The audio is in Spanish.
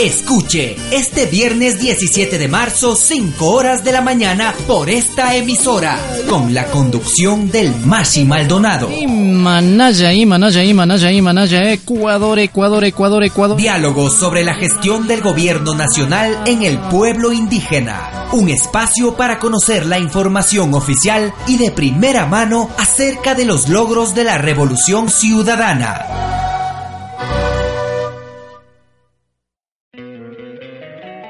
Escuche este viernes 17 de marzo, 5 horas de la mañana, por esta emisora, con la conducción del Mashi Maldonado. Y manaya, y manaya, y manaya, y manaya, Ecuador, Ecuador, Ecuador, Ecuador. Diálogos sobre la gestión del gobierno nacional en el pueblo indígena. Un espacio para conocer la información oficial y de primera mano acerca de los logros de la revolución ciudadana.